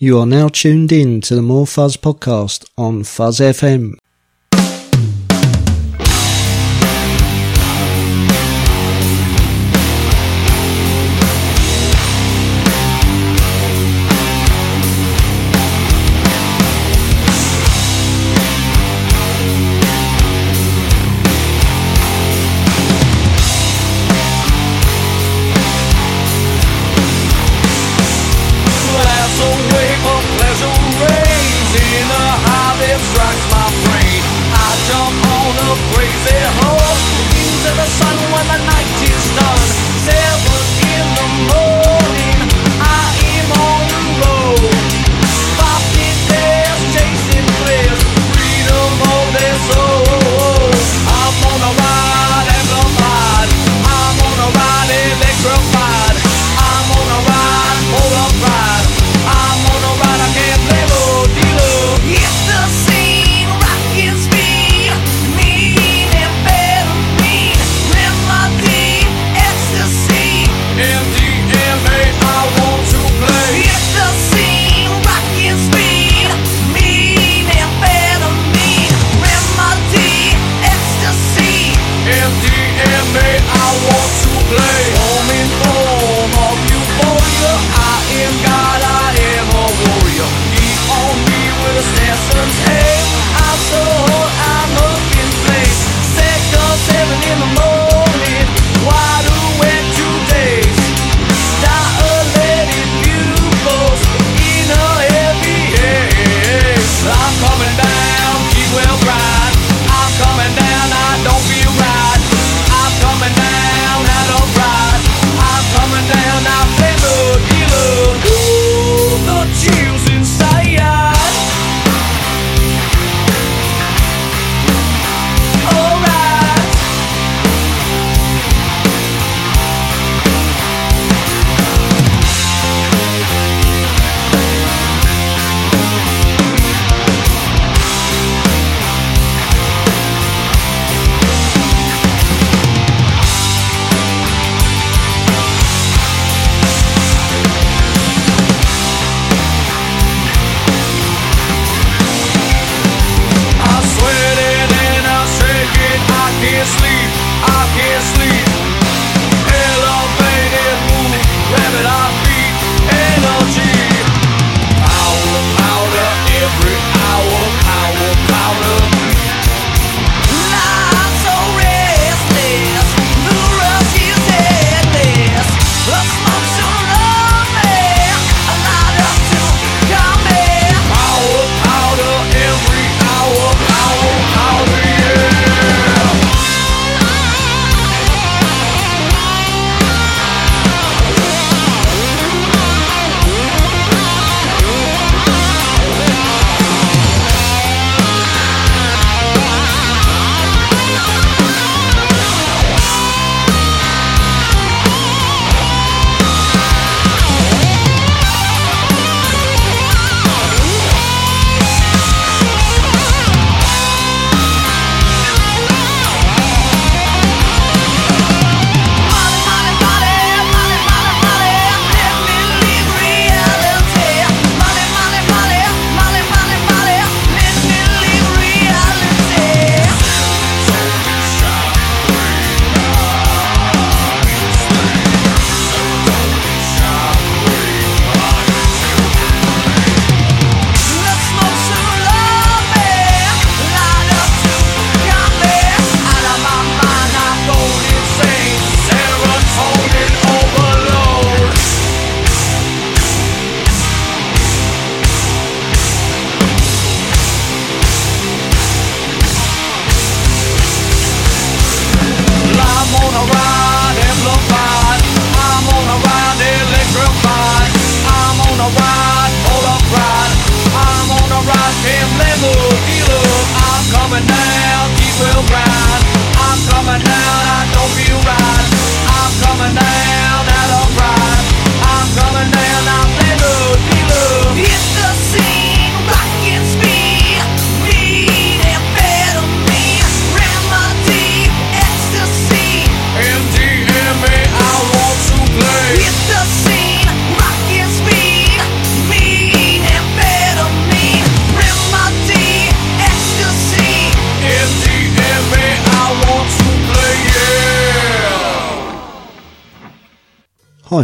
You are now tuned in to the More Fuzz podcast on Fuzz FM.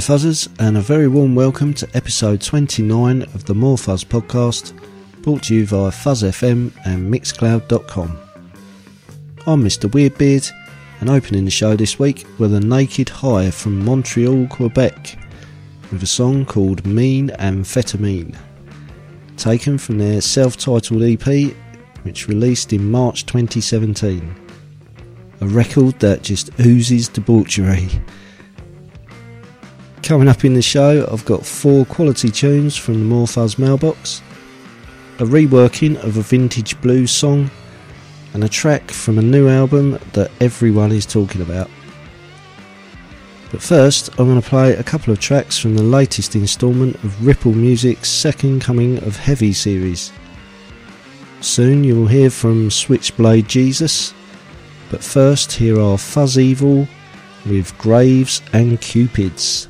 Fuzzers, and a very warm welcome to episode 29 of the More Fuzz podcast, brought to you via Fuzz FM and Mixcloud.com. I'm Mr. Weirdbeard, and opening the show this week were the Naked High from Montreal, Quebec, with a song called Mean Amphetamine, taken from their self titled EP, which released in March 2017. A record that just oozes debauchery. Coming up in the show, I've got four quality tunes from the More Fuzz mailbox, a reworking of a vintage blues song, and a track from a new album that everyone is talking about. But first, I'm going to play a couple of tracks from the latest instalment of Ripple Music's Second Coming of Heavy series. Soon you will hear from Switchblade Jesus, but first, here are Fuzz Evil with Graves and Cupids.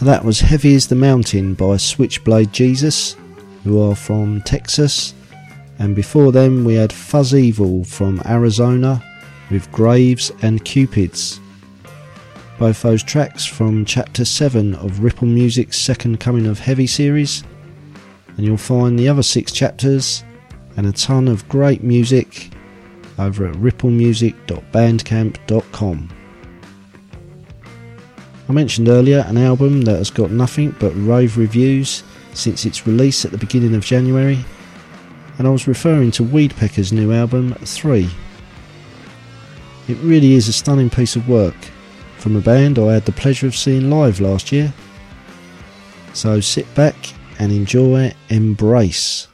So that was Heavy as the Mountain by Switchblade Jesus, who are from Texas. And before them, we had Fuzz Evil from Arizona with Graves and Cupids. Both those tracks from Chapter 7 of Ripple Music's Second Coming of Heavy series. And you'll find the other six chapters and a ton of great music over at ripplemusic.bandcamp.com. I mentioned earlier an album that has got nothing but rave reviews since its release at the beginning of January, and I was referring to Weedpecker's new album, 3. It really is a stunning piece of work from a band I had the pleasure of seeing live last year. So sit back and enjoy Embrace.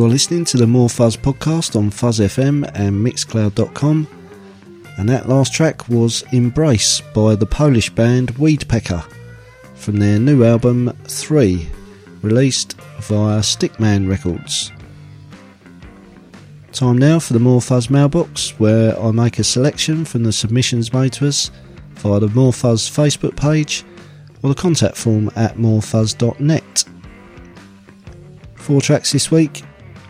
You are listening to the More Fuzz podcast on Fuzz FM and Mixcloud.com, and that last track was Embrace by the Polish band Weedpecker from their new album 3, released via Stickman Records. Time now for the More Fuzz mailbox, where I make a selection from the submissions made to us via the More Fuzz Facebook page or the contact form at morefuzz.net. Four tracks this week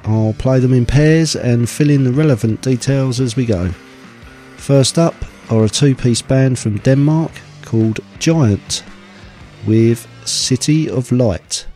I'll play them in pairs and fill in the relevant details as we go. First up are a two piece band from Denmark called Giant with City of Light.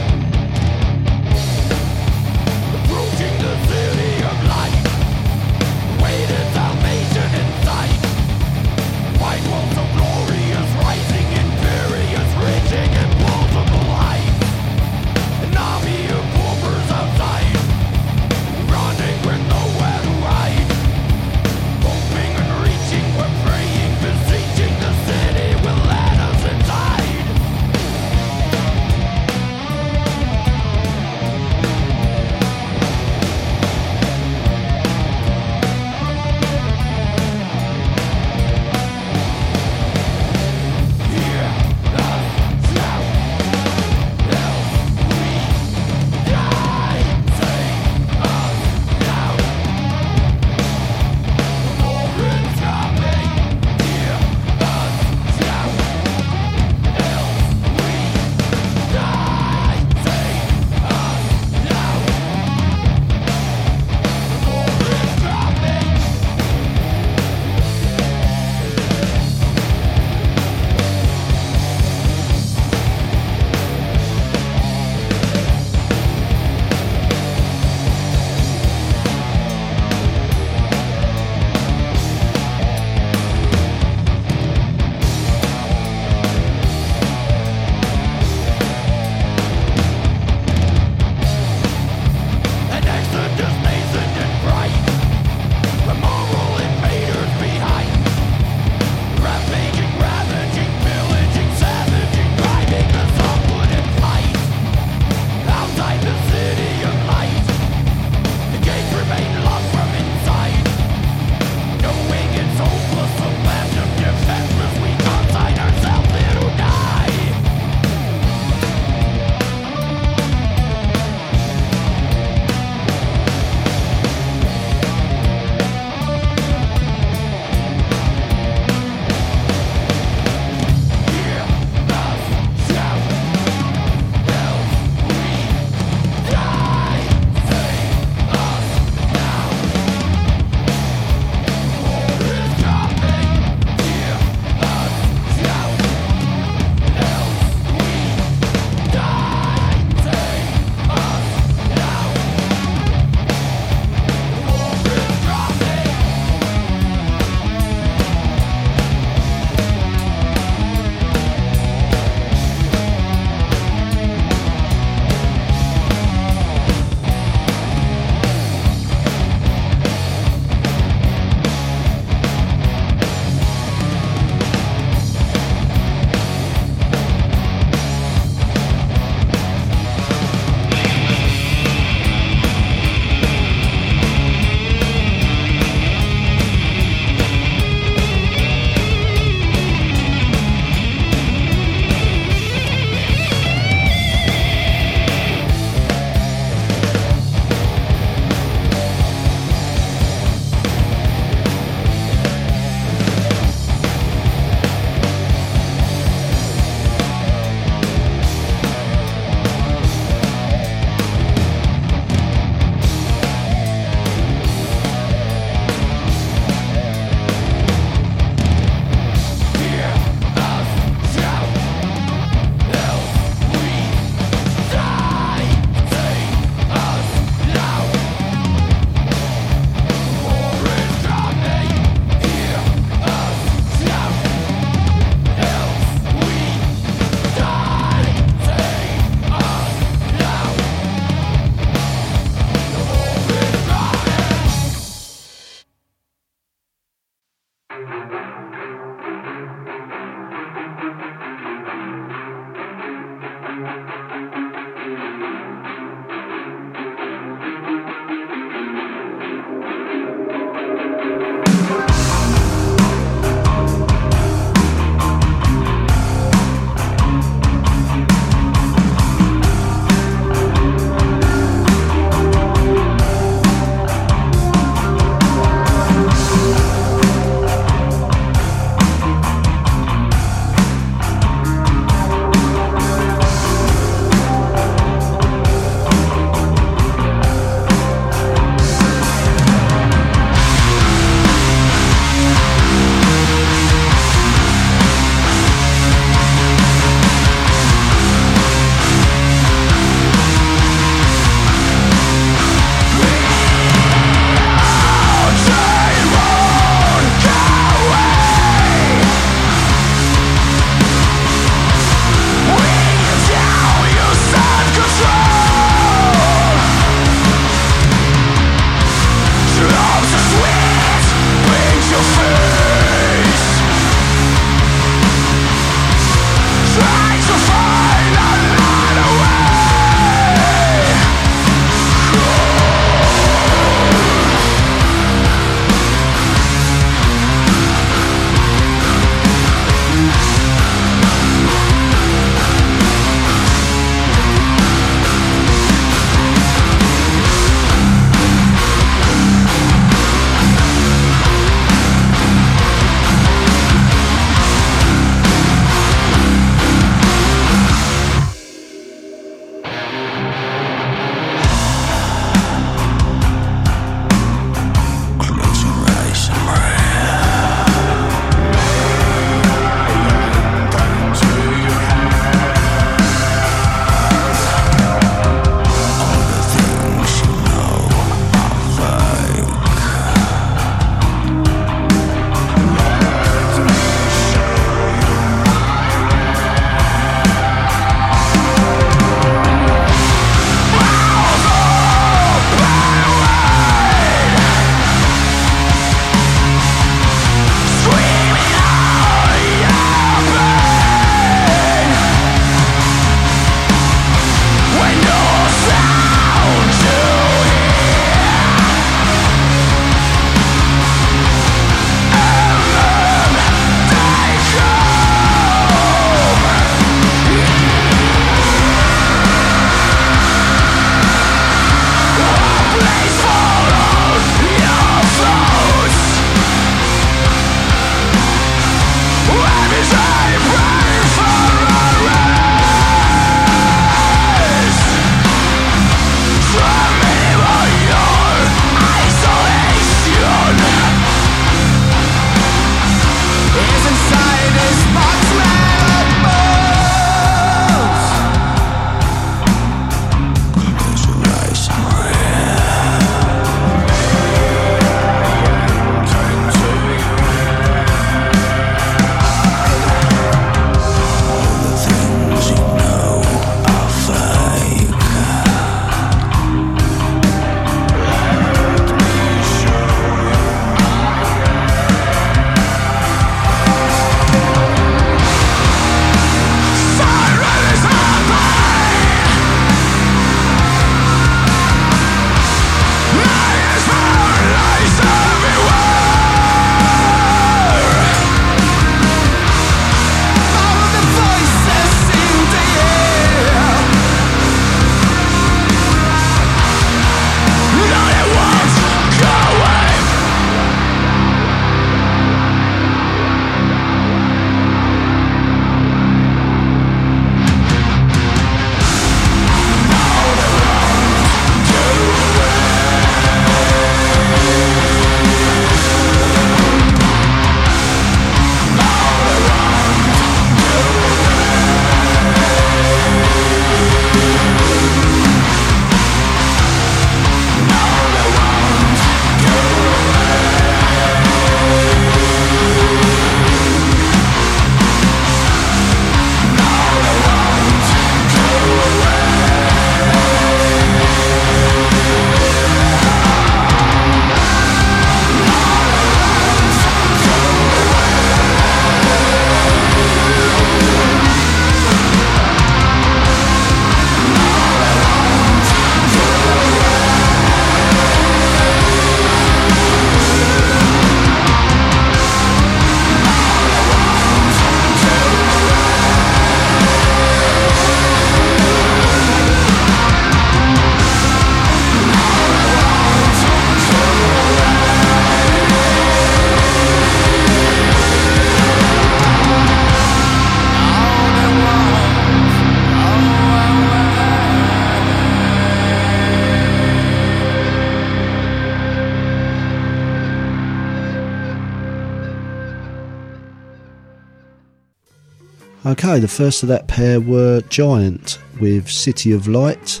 Okay, the first of that pair were Giant with City of Light,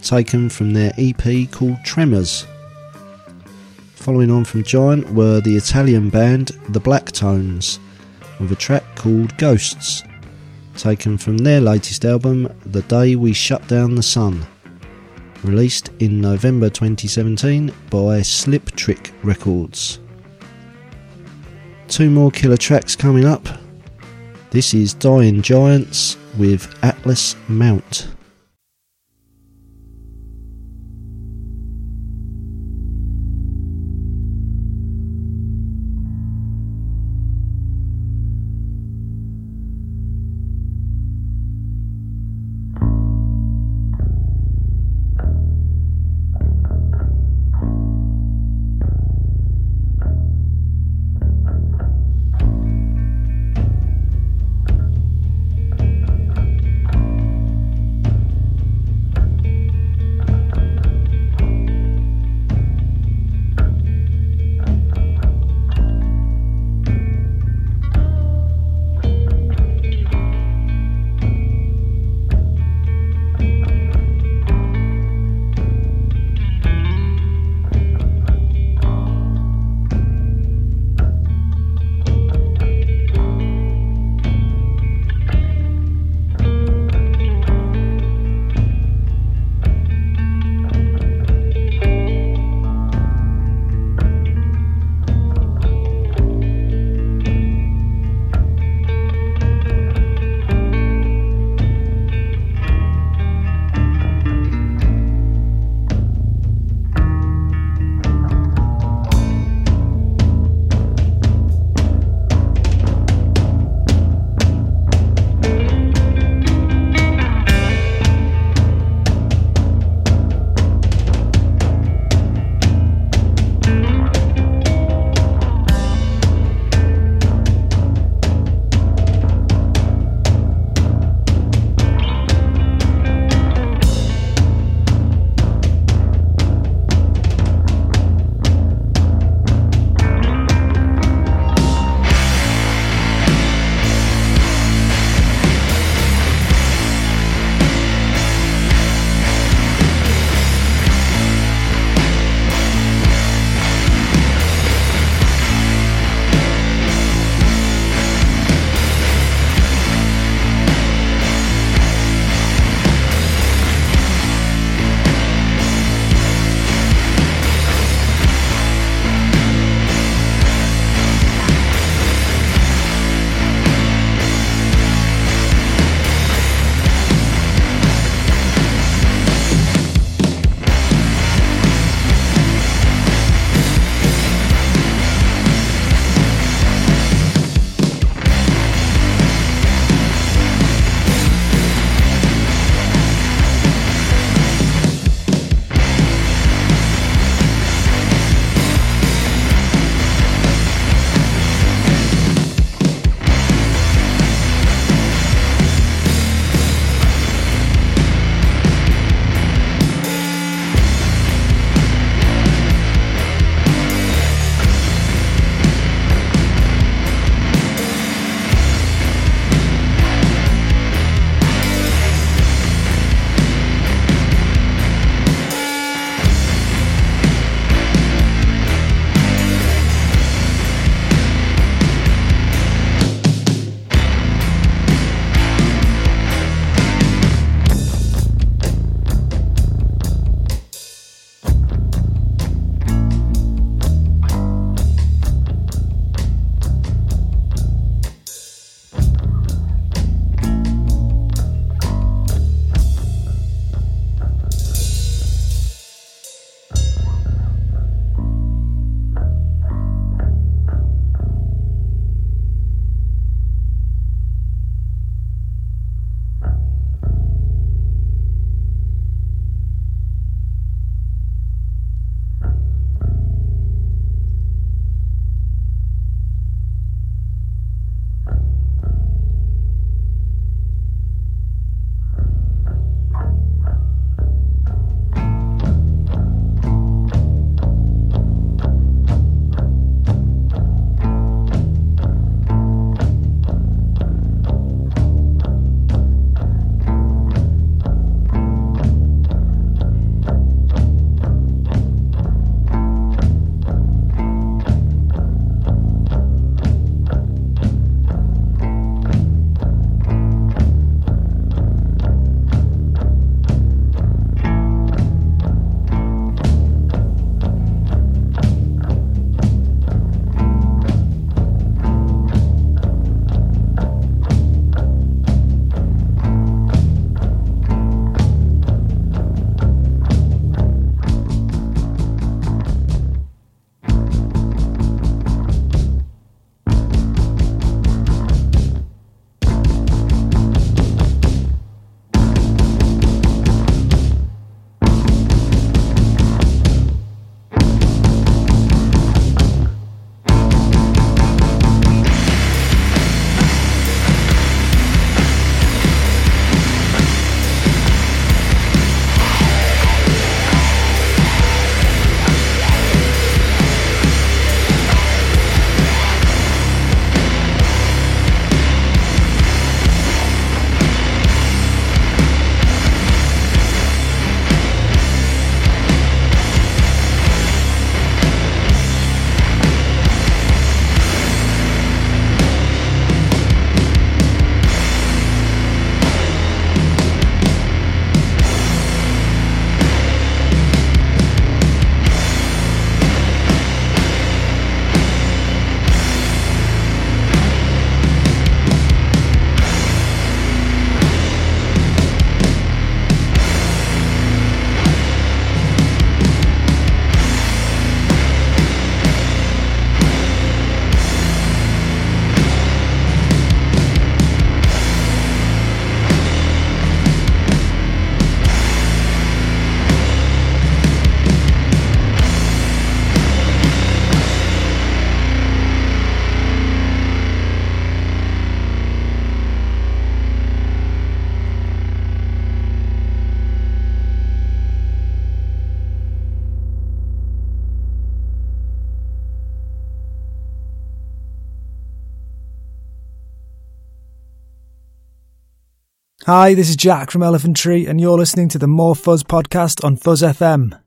taken from their EP called Tremors. Following on from Giant were the Italian band The Black Tones with a track called Ghosts, taken from their latest album The Day We Shut Down the Sun, released in November 2017 by Sliptrick Records. Two more killer tracks coming up. This is Dying Giants with Atlas Mount. Hi, this is Jack from Elephant Tree, and you're listening to the More Fuzz podcast on Fuzz FM.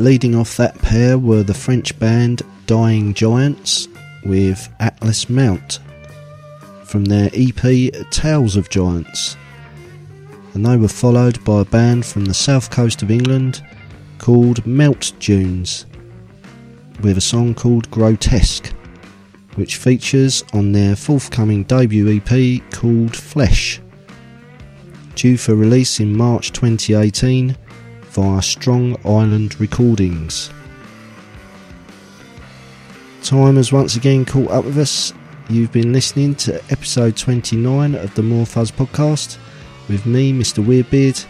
Leading off that pair were the French band Dying Giants with Atlas Mount from their EP Tales of Giants. And they were followed by a band from the south coast of England called Melt Dunes with a song called Grotesque, which features on their forthcoming debut EP called Flesh. Due for release in March 2018 via Strong Island Recordings. Time has once again caught up with us. You've been listening to episode 29 of the More Fuzz podcast with me, Mr. Weirdbeard,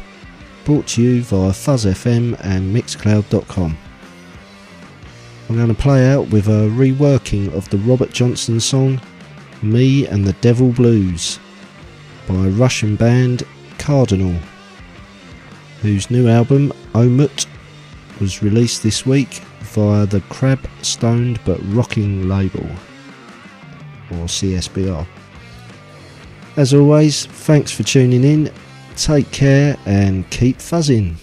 brought to you via Fuzz FM and Mixcloud.com. I'm going to play out with a reworking of the Robert Johnson song Me and the Devil Blues by Russian band Cardinal, whose new album Omut was released this week via the Crab Stoned but Rocking label, or CSBR. As always, thanks for tuning in, take care and keep fuzzing.